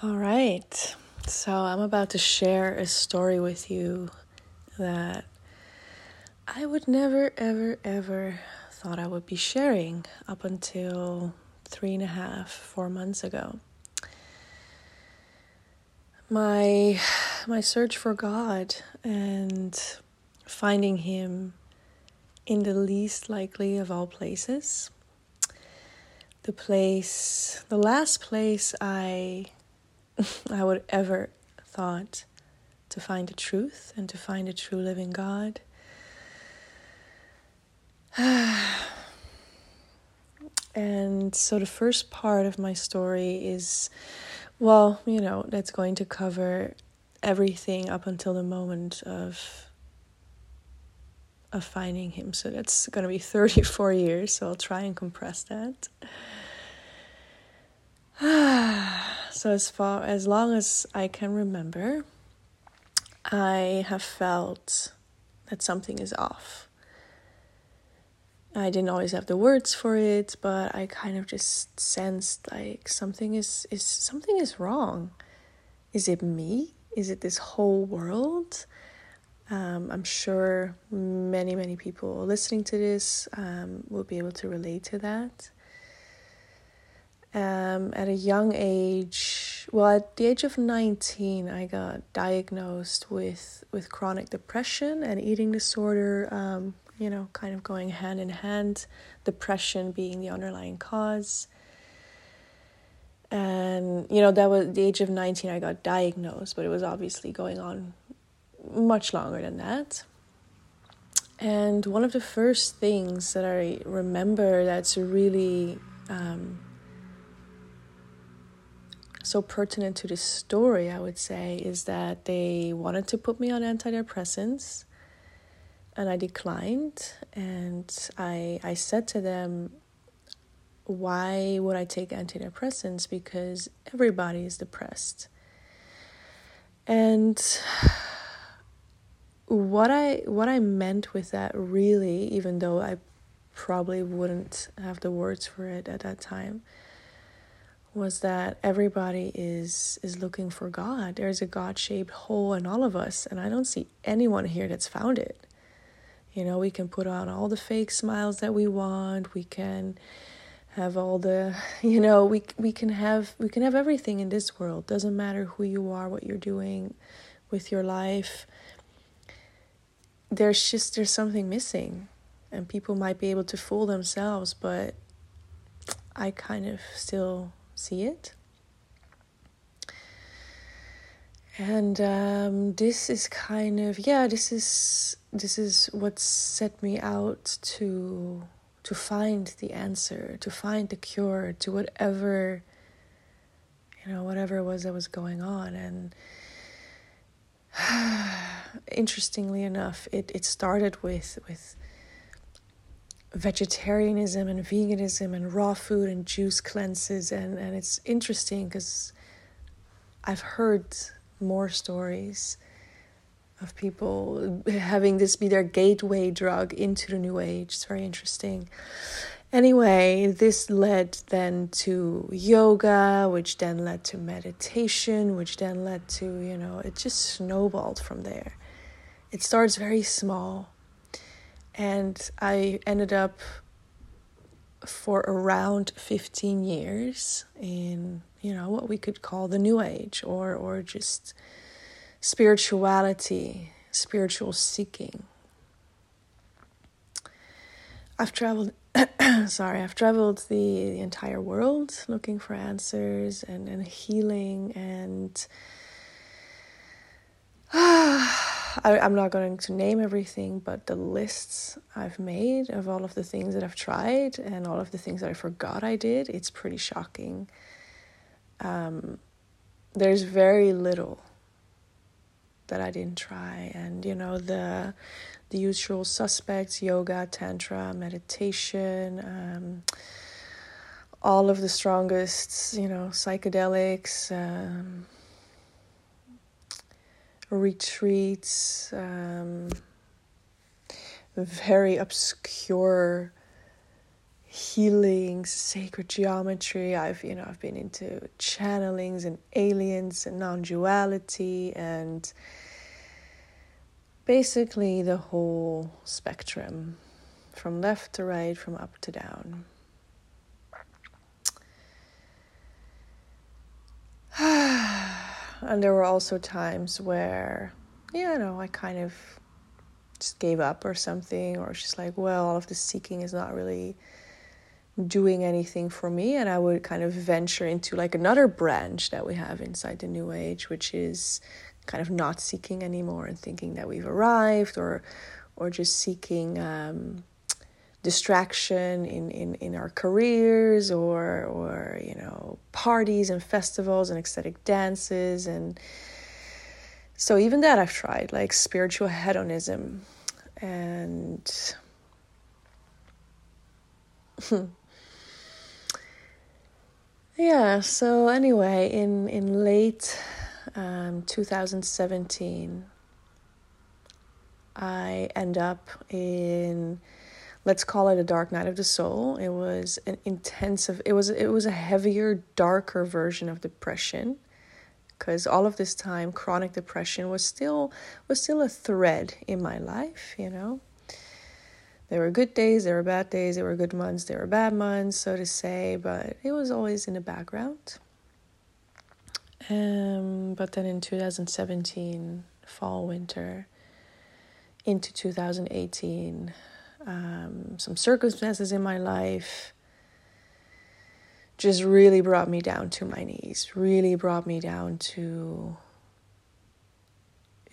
All right. So I'm about to share a story with you that I would never, ever, ever thought I would be sharing up until three and a half, four months ago. My my search for God and finding him in the least likely of all places. The place the last place I I would ever thought to find the truth and to find a true living God. and so the first part of my story is, well, you know, that's going to cover everything up until the moment of of finding him. So that's going to be 34 years, so I'll try and compress that. so as far as long as I can remember, I have felt that something is off. I didn't always have the words for it, but I kind of just sensed like something is is something is wrong. Is it me? Is it this whole world? Um, I'm sure many many people listening to this um, will be able to relate to that um, at a young age, well, at the age of 19, I got diagnosed with, with chronic depression and eating disorder, um, you know, kind of going hand in hand, depression being the underlying cause. And, you know, that was the age of 19, I got diagnosed, but it was obviously going on much longer than that. And one of the first things that I remember that's really um, so pertinent to this story, I would say, is that they wanted to put me on antidepressants and I declined. And I, I said to them, why would I take antidepressants? Because everybody is depressed. And what I what I meant with that really, even though I probably wouldn't have the words for it at that time, was that everybody is is looking for God. There's a God-shaped hole in all of us, and I don't see anyone here that's found it. You know, we can put on all the fake smiles that we want. We can have all the, you know, we we can have we can have everything in this world. Doesn't matter who you are, what you're doing with your life. There's just there's something missing. And people might be able to fool themselves, but I kind of still see it. And um, this is kind of yeah, this is this is what set me out to to find the answer, to find the cure to whatever you know whatever it was that was going on and interestingly enough it, it started with with vegetarianism and veganism and raw food and juice cleanses and, and it's interesting because I've heard more stories of people having this be their gateway drug into the new age. It's very interesting. Anyway, this led then to yoga, which then led to meditation, which then led to, you know, it just snowballed from there. It starts very small and I ended up for around 15 years in you know what we could call the new age or or just spirituality spiritual seeking. I've traveled sorry i've traveled the, the entire world looking for answers and and healing and ah, I, I'm not going to name everything, but the lists I've made of all of the things that I've tried and all of the things that I forgot I did, it's pretty shocking. Um, there's very little that I didn't try, and you know the the usual suspects: yoga, tantra, meditation. Um, all of the strongest, you know, psychedelics, um, retreats, um, very obscure, healing, sacred geometry. I've you know I've been into channelings and aliens and non-duality and basically the whole spectrum from left to right, from up to down. and there were also times where, yeah, know, I kind of just gave up or something, or just like, well, all of the seeking is not really doing anything for me. And I would kind of venture into like another branch that we have inside the New Age, which is kind of not seeking anymore and thinking that we've arrived, or or just seeking um, distraction in, in, in our careers or or you know parties and festivals and ecstatic dances. And so even that I've tried like spiritual hedonism. And yeah so anyway in in late um, 2017 I end up in let's call it a dark night of the soul. It was an intensive it was it was a heavier, darker version of depression because all of this time chronic depression was still was still a thread in my life, you know. There were good days, there were bad days, there were good months, there were bad months, so to say, but it was always in the background. Um, but then in 2017, fall, winter, into 2018, um, some circumstances in my life just really brought me down to my knees, really brought me down to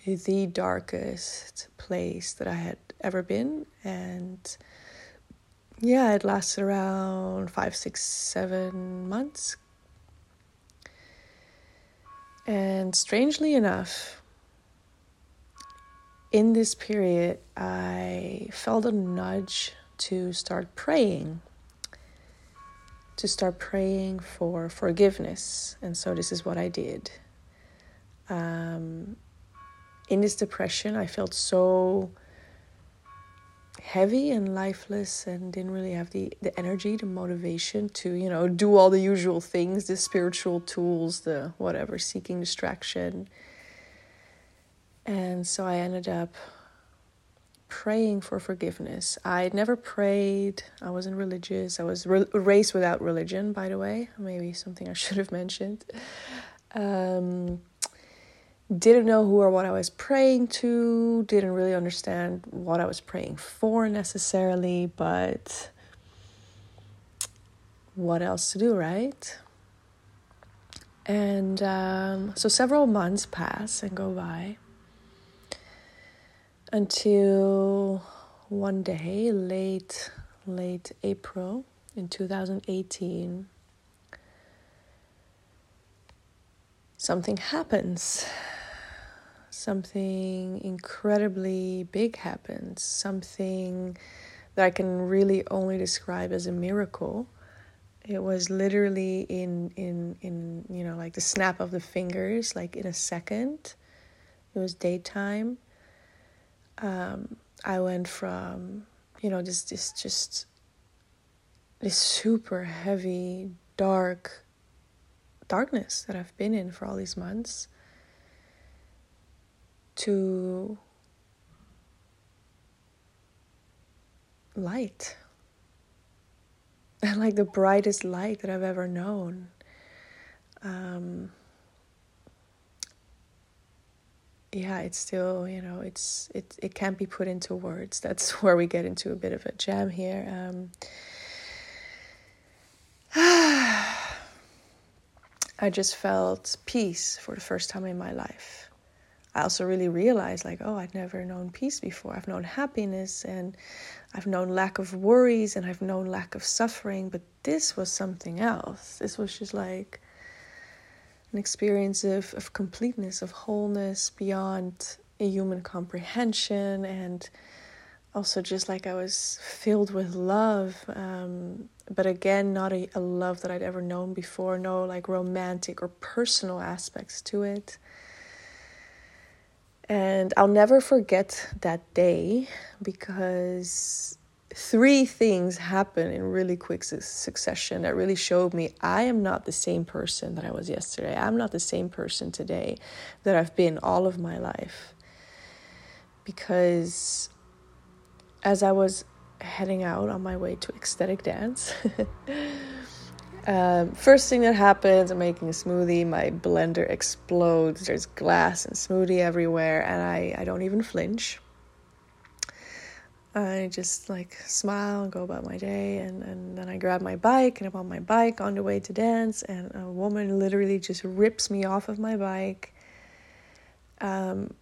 the darkest place that I had ever been. And yeah, it lasted around five, six, seven months. And strangely enough, in this period, I felt a nudge to start praying, to start praying for forgiveness. And so this is what I did. Um, in this depression, I felt so heavy and lifeless and didn't really have the, the energy, the motivation to, you know, do all the usual things, the spiritual tools, the whatever, seeking distraction and so I ended up praying for forgiveness. I never prayed. I wasn't religious. I was re- raised without religion, by the way. Maybe something I should have mentioned. Um, didn't know who or what I was praying to. Didn't really understand what I was praying for necessarily, but what else to do, right? And um, so several months pass and go by until one day, late, late April in 2018, something happens. Something incredibly big happens. Something that I can really only describe as a miracle. It was literally in in in you know like the snap of the fingers, like in a second. It was daytime um, I went from you know this this just this super heavy dark darkness that I've been in for all these months to light and like the brightest light that I've ever known. Um, yeah, it's still, you know, it's it it can't be put into words. That's where we get into a bit of a jam here. Um, I just felt peace for the first time in my life. I also really realized, like, oh, I'd never known peace before. I've known happiness and I've known lack of worries and I've known lack of suffering, but this was something else. This was just like an experience of, of completeness, of wholeness beyond a human comprehension, and also just like I was filled with love. Um, but again, not a, a love that I'd ever known before, no like romantic or personal aspects to it. And I'll never forget that day because three things happen in really quick succession that really showed me I am not the same person that I was yesterday. I'm not the same person today that I've been all of my life. Because as I was heading out on my way to ecstatic dance, um, first thing that happens, I'm making a smoothie, my blender explodes, there's glass and smoothie everywhere, and I, I don't even flinch I just like smile and go about my day. And, and then I grab my bike and I'm on my bike on the way to dance. And a woman literally just rips me off of my bike. Um,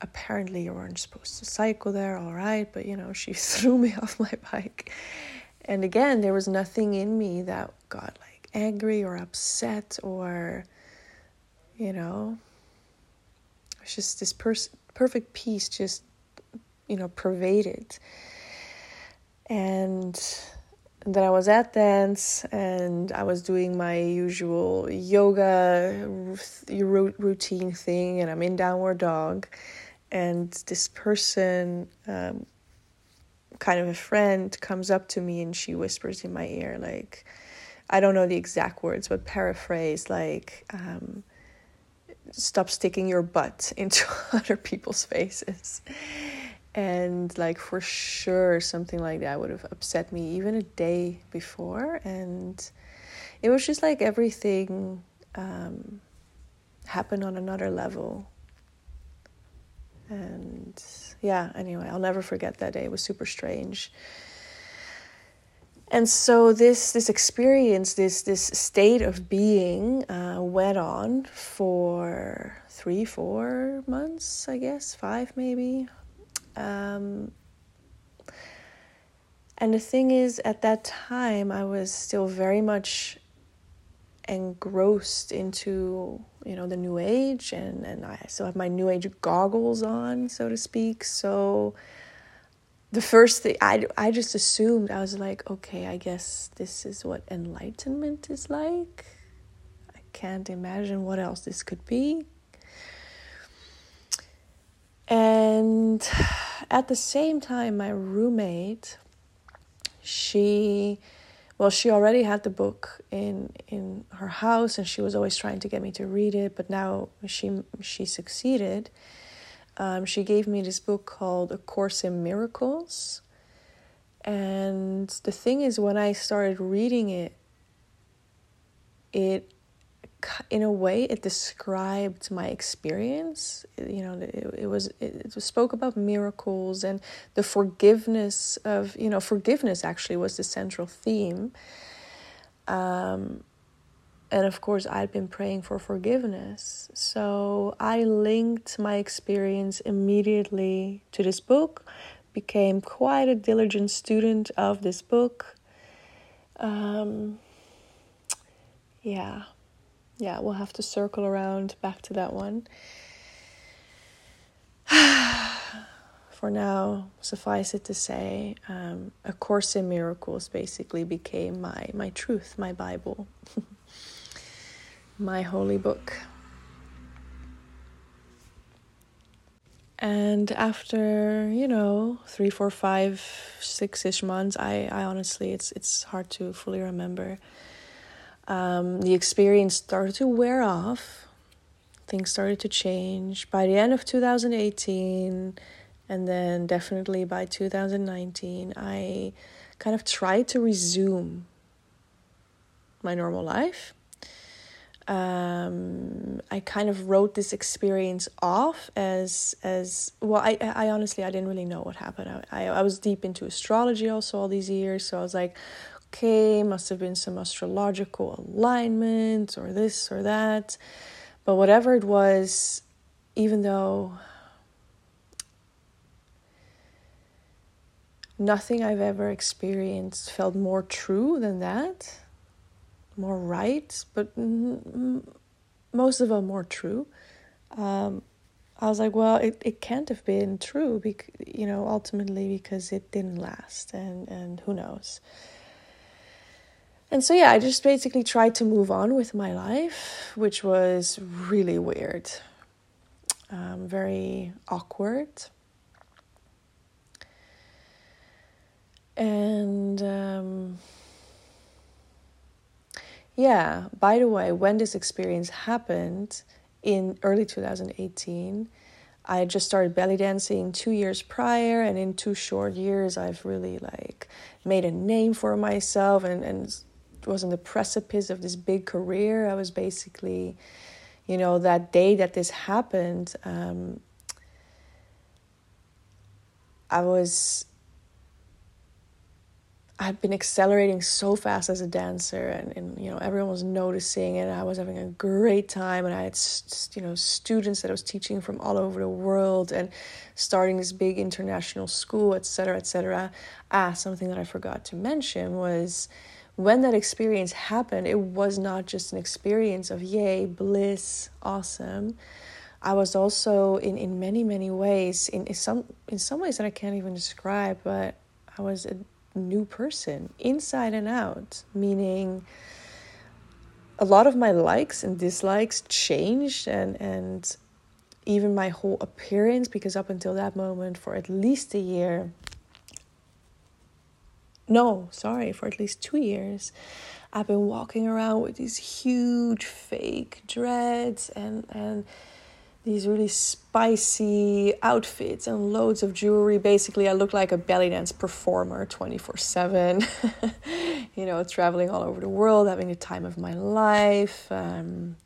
apparently, you weren't supposed to cycle there, all right. But you know, she threw me off my bike. And again, there was nothing in me that got like angry or upset or, you know, it's just this pers- perfect peace just you know, pervaded. And then I was at dance and I was doing my usual yoga routine thing, and I'm in downward dog. And this person, um, kind of a friend, comes up to me and she whispers in my ear, like, I don't know the exact words, but paraphrase, like, um, stop sticking your butt into other people's faces and like for sure something like that would have upset me even a day before. And it was just like everything um, happened on another level. And yeah anyway i'll never forget that day. It was super strange. And so this this experience this this state of being uh, went on for three four months i guess five maybe um, and the thing is, at that time, I was still very much engrossed into you know the new age and and I still have my new age goggles on so to speak. So the first thing I I just assumed I was like okay I guess this is what enlightenment is like. I can't imagine what else this could be and at the same time, my roommate, she, well, she already had the book in in her house, and she was always trying to get me to read it. But now she she succeeded. Um, she gave me this book called A Course in Miracles. And the thing is, when I started reading it, it in a way it described my experience. You know it, it was it, it spoke about miracles and the forgiveness of you know forgiveness actually was the central theme. Um, and of course i'd been praying for forgiveness. So i linked my experience immediately to this book became quite a diligent student of this book. Um, yeah yeah, we'll have to circle around back to that one. For now, suffice it to say, um, A Course in Miracles basically became my, my truth, my Bible, my holy book. And after, you know, three, four, five, six ish months, I, I honestly, it's, it's hard to fully remember um, the experience started to wear off. Things started to change. By the end of 2018, and then definitely by 2019, I kind of tried to resume my normal life. Um, I kind of wrote this experience off as as well. I I honestly I didn't really know what happened. I I, I was deep into astrology also all these years, so I was like, okay, must have been some astrological alignment or this or that. But whatever it was, even though nothing I've ever experienced felt more true than that, more right, but most of them more true. Um, I was like, well, it, it can't have been true, bec- you know, ultimately because it didn't last, and, and who knows. And so, yeah, I just basically tried to move on with my life, which was really weird, um, very awkward. And um, yeah, by the way, when this experience happened in early 2018, I had just started belly dancing two years prior, and in two short years, I've really like made a name for myself and, and was on the precipice of this big career. I was basically, you know, that day that this happened, um, I was I'd been accelerating so fast as a dancer, and, and you know everyone was noticing, and I was having a great time. And I had you know students that I was teaching from all over the world, and starting this big international school, etc., etc. Ah, something that I forgot to mention was when that experience happened. It was not just an experience of yay, bliss, awesome. I was also in in many many ways in, in some in some ways that I can't even describe, but I was. A, new person inside and out, meaning a lot of my likes and dislikes changed and and even my whole appearance because up until that moment for at least a year no sorry for at least 2 years I've been walking around with these huge fake dreads and and these really spicy outfits and loads of jewelry. Basically, I look like a belly dance performer 24 7. you know, traveling all over the world, having the time of my life. Um,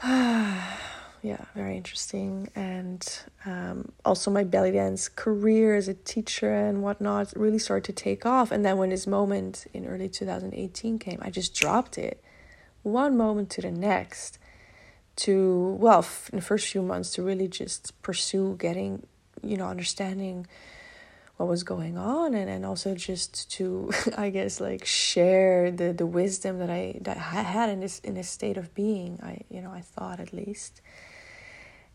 yeah, very interesting. And um, also, my belly dance career as a teacher and whatnot really started to take off. And then, when this moment in early 2018 came, I just dropped it one moment to the next to well in the first few months to really just pursue getting you know understanding what was going on and, and also just to i guess like share the the wisdom that i that i had in this in this state of being i you know i thought at least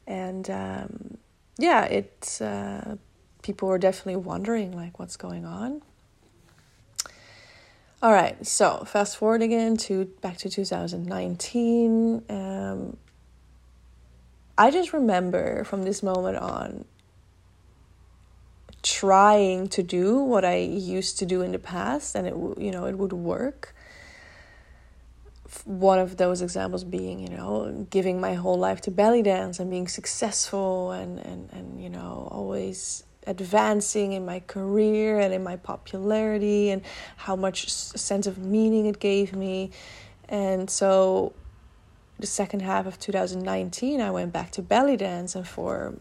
and um yeah it's uh people were definitely wondering like what's going on. All right so fast forward again to back to 2019 um I just remember from this moment on trying to do what I used to do in the past and it you know it would work one of those examples being you know giving my whole life to belly dance and being successful and and and you know always advancing in my career and in my popularity and how much sense of meaning it gave me and so the second half of 2019, I went back to belly dance, and for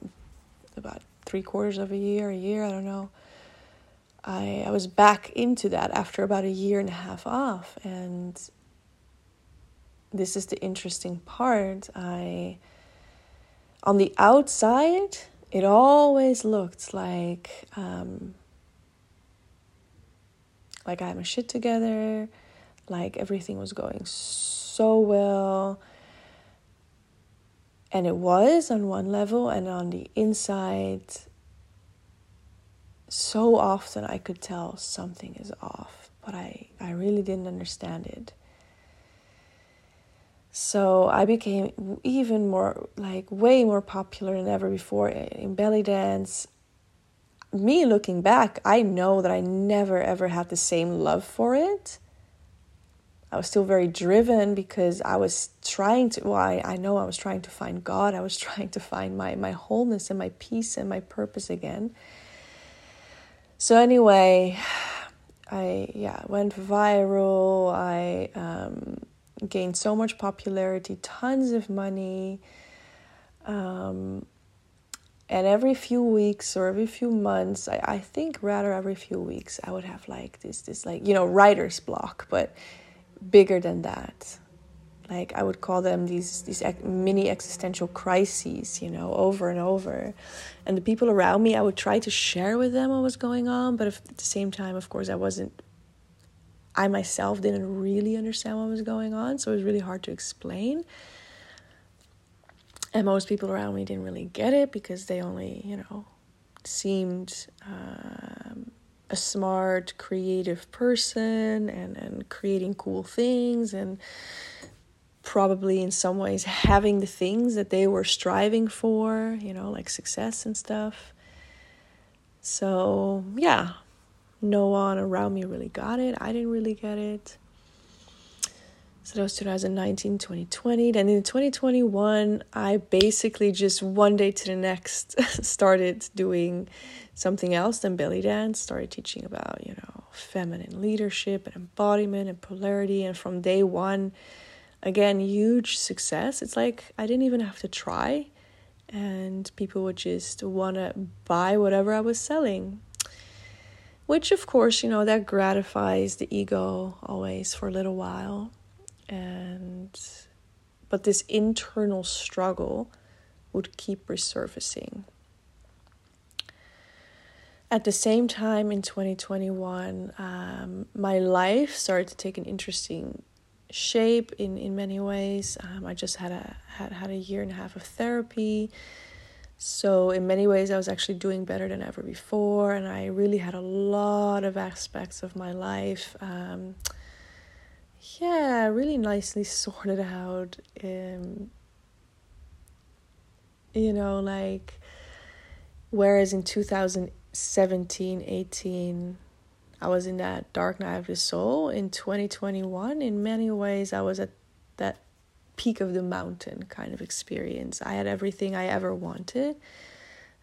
about three quarters of a year, a year, I don't know, I, I was back into that after about a year and a half off. And this is the interesting part. I, on the outside, it always looked like, um, like I had my shit together, like everything was going so well and it was on one level, and on the inside, so often I could tell something is off, but I, I really didn't understand it. So I became even more, like, way more popular than ever before in belly dance. Me looking back, I know that I never ever had the same love for it I was still very driven because I was trying to, well, I, I know I was trying to find God. I was trying to find my, my wholeness and my peace and my purpose again. So, anyway, I, yeah, went viral. I um, gained so much popularity, tons of money. Um, and every few weeks or every few months, I, I think rather every few weeks, I would have like this, this like, you know, writer's block. But bigger than that like i would call them these these mini existential crises you know over and over and the people around me i would try to share with them what was going on but if, at the same time of course i wasn't i myself didn't really understand what was going on so it was really hard to explain and most people around me didn't really get it because they only you know seemed um, a smart, creative person and, and creating cool things and probably in some ways having the things that they were striving for, you know, like success and stuff. So, yeah, no one around me really got it. I didn't really get it. So that was 2019, 2020. Then in 2021, I basically just one day to the next started doing something else than belly dance, started teaching about, you know, feminine leadership and embodiment and polarity. And from day one, again, huge success. It's like I didn't even have to try, and people would just want to buy whatever I was selling. Which, of course, you know, that gratifies the ego always for a little while and but this internal struggle would keep resurfacing. At the same time, in 2021, um, my life started to take an interesting shape in, in many ways. Um, I just had a had, had a year and a half of therapy. So in many ways I was actually doing better than ever before and I really had a lot of aspects of my life um, yeah, really nicely sorted out. Um, you know, like, whereas in 2017, 18, I was in that dark night of the soul. In 2021, in many ways, I was at peak of the mountain kind of experience. I had everything I ever wanted.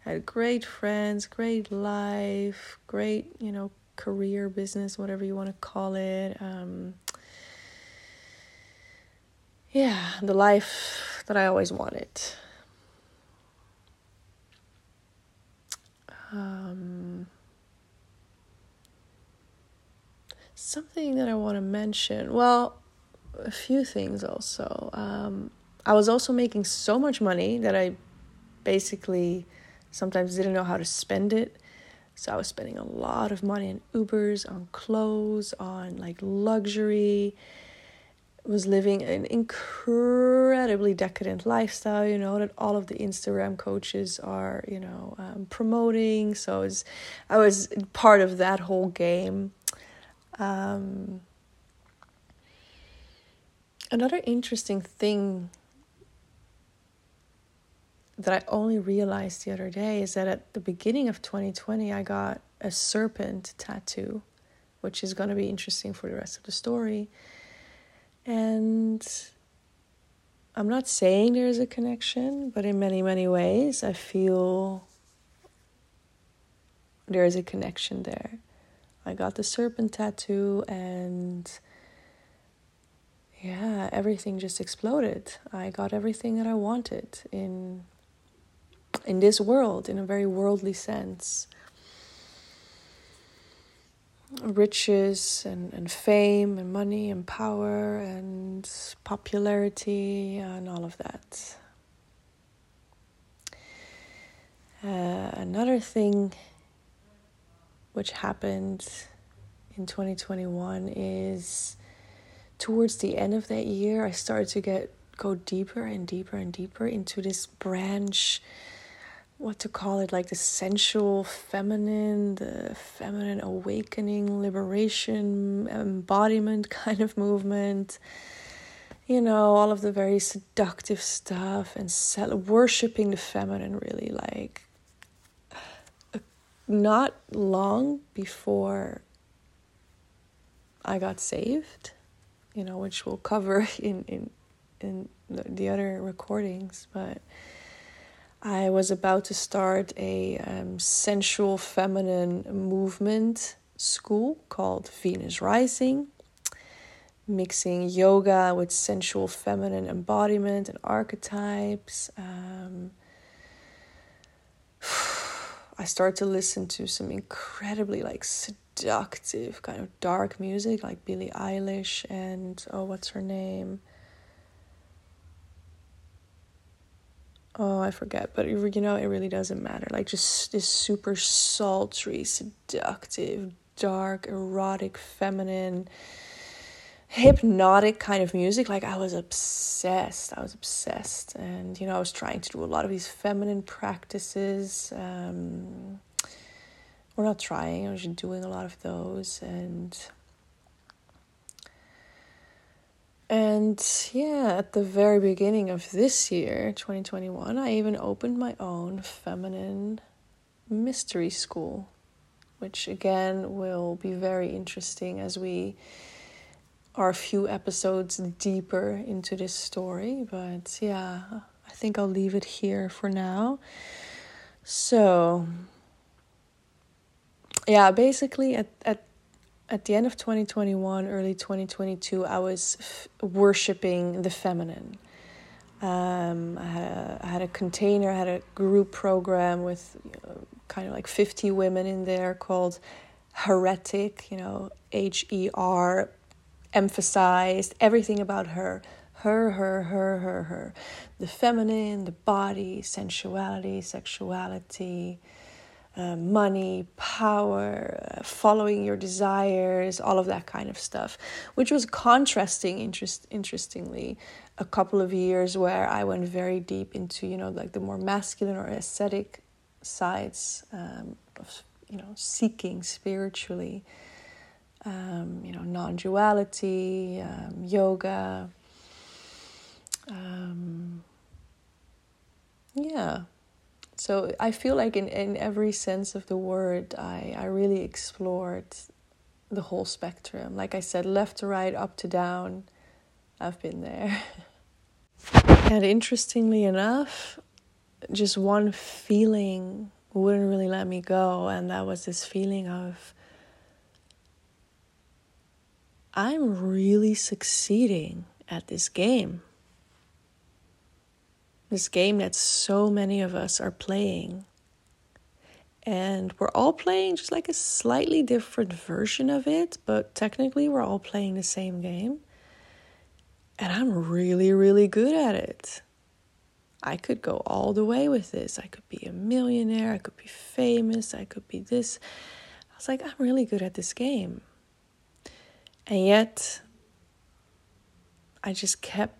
I had great friends, great life, great, you know, career, business, whatever you want to call it. Um, yeah, the life that I always wanted. Um, something that I want to mention. Well, a few things also. Um, I was also making so much money that I basically sometimes didn't know how to spend it. So I was spending a lot of money on Ubers, on clothes, on like luxury was living an incredibly decadent lifestyle, you know, that all of the Instagram coaches are, you know, um, promoting. So I was, I was part of that whole game. Um, another interesting thing that I only realized the other day is that at the beginning of 2020, I got a serpent tattoo, which is going to be interesting for the rest of the story and I'm not saying there's a connection, but in many, many ways, I feel there is a connection there. I got the serpent tattoo, and yeah, everything just exploded. I got everything that I wanted in in this world in a very worldly sense riches and, and fame and money and power and popularity and all of that. Uh, another thing which happened in 2021 is towards the end of that year, I started to get go deeper and deeper and deeper into this branch what to call it like the sensual feminine the feminine awakening liberation embodiment kind of movement. You know all of the very seductive stuff and worshiping the feminine really like uh, not long before i got saved you know which we'll cover in in in the other recordings but I was about to start a um, sensual feminine movement school called Venus Rising, mixing yoga with sensual feminine embodiment and archetypes. Um, I started to listen to some incredibly like kind of dark music like Billie Eilish and oh what's her name? Oh i forget but you know it really doesn't matter. Like just this super sultry seductive dark erotic feminine hypnotic kind of music. Like i was obsessed. I was obsessed. And you know i was trying to do a lot of these feminine practices um we're not trying i was doing a lot of those and And yeah, at the very beginning of this year, 2021, I even opened my own feminine mystery school, which again will be very interesting as we are a few episodes deeper into this story. But yeah, I think I'll leave it here for now. So, yeah, basically at, at at the end of 2021, early 2022, I was f- worshiping the feminine. Um, I, had a, I, had a container, I had a group program with you know, kind of like 50 women in there called Heretic, you know, H E R, emphasized everything about her. Her, her, her, her, her. The feminine, the body, sensuality, sexuality, uh, money, power, uh, following your desires, all of that kind of stuff, which was contrasting, interest, interestingly, a couple of years where I went very deep into, you know, like the more masculine or ascetic sides um, of, you know, seeking spiritually, um, you know, non duality, um, yoga. Um, yeah, so I feel like in, in every sense of the word, I, I really explored the whole spectrum. Like I said, left to right, up to down, I've been there. and interestingly enough, just one feeling wouldn't really let me go, and that was this feeling of I'm really succeeding at this game. This game that so many of us are playing. And we're all playing just like a slightly different version of it, but technically we're all playing the same game. And I'm really, really good at it. I could go all the way with this. I could be a millionaire. I could be famous. I could be this. I was like, I'm really good at this game. And yet, I just kept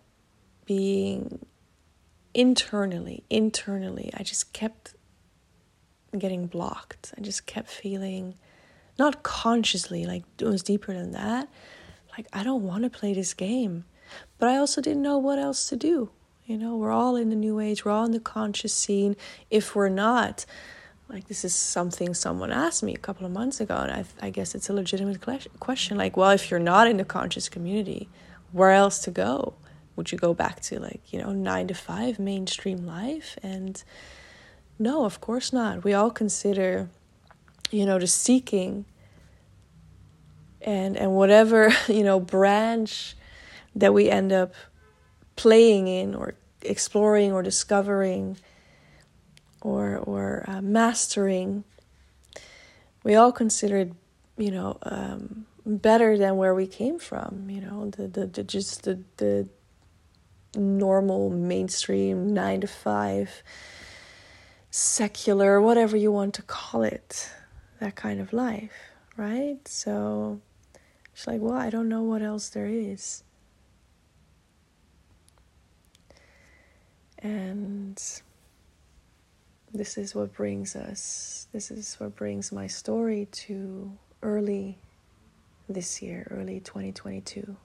being internally, internally, I just kept getting blocked. I just kept feeling, not consciously, like it was deeper than that. Like, I don't want to play this game. But I also didn't know what else to do. You know, we're all in the new age, we're all in the conscious scene. If we're not, like, this is something someone asked me a couple of months ago, and I, I guess it's a legitimate question. Like, well, if you're not in the conscious community, where else to go? Would you go back to like you know nine to five mainstream life? And no of course not. We all consider you know the seeking and and whatever you know branch that we end up playing in or exploring or discovering or or uh, mastering we all consider it you know um, better than where we came from you know the the, the just the the normal, mainstream, nine to five, secular, whatever you want to call it, that kind of life, right? So she's like, well, I don't know what else there is. And this is what brings us, this is what brings my story to early this year, early 2022.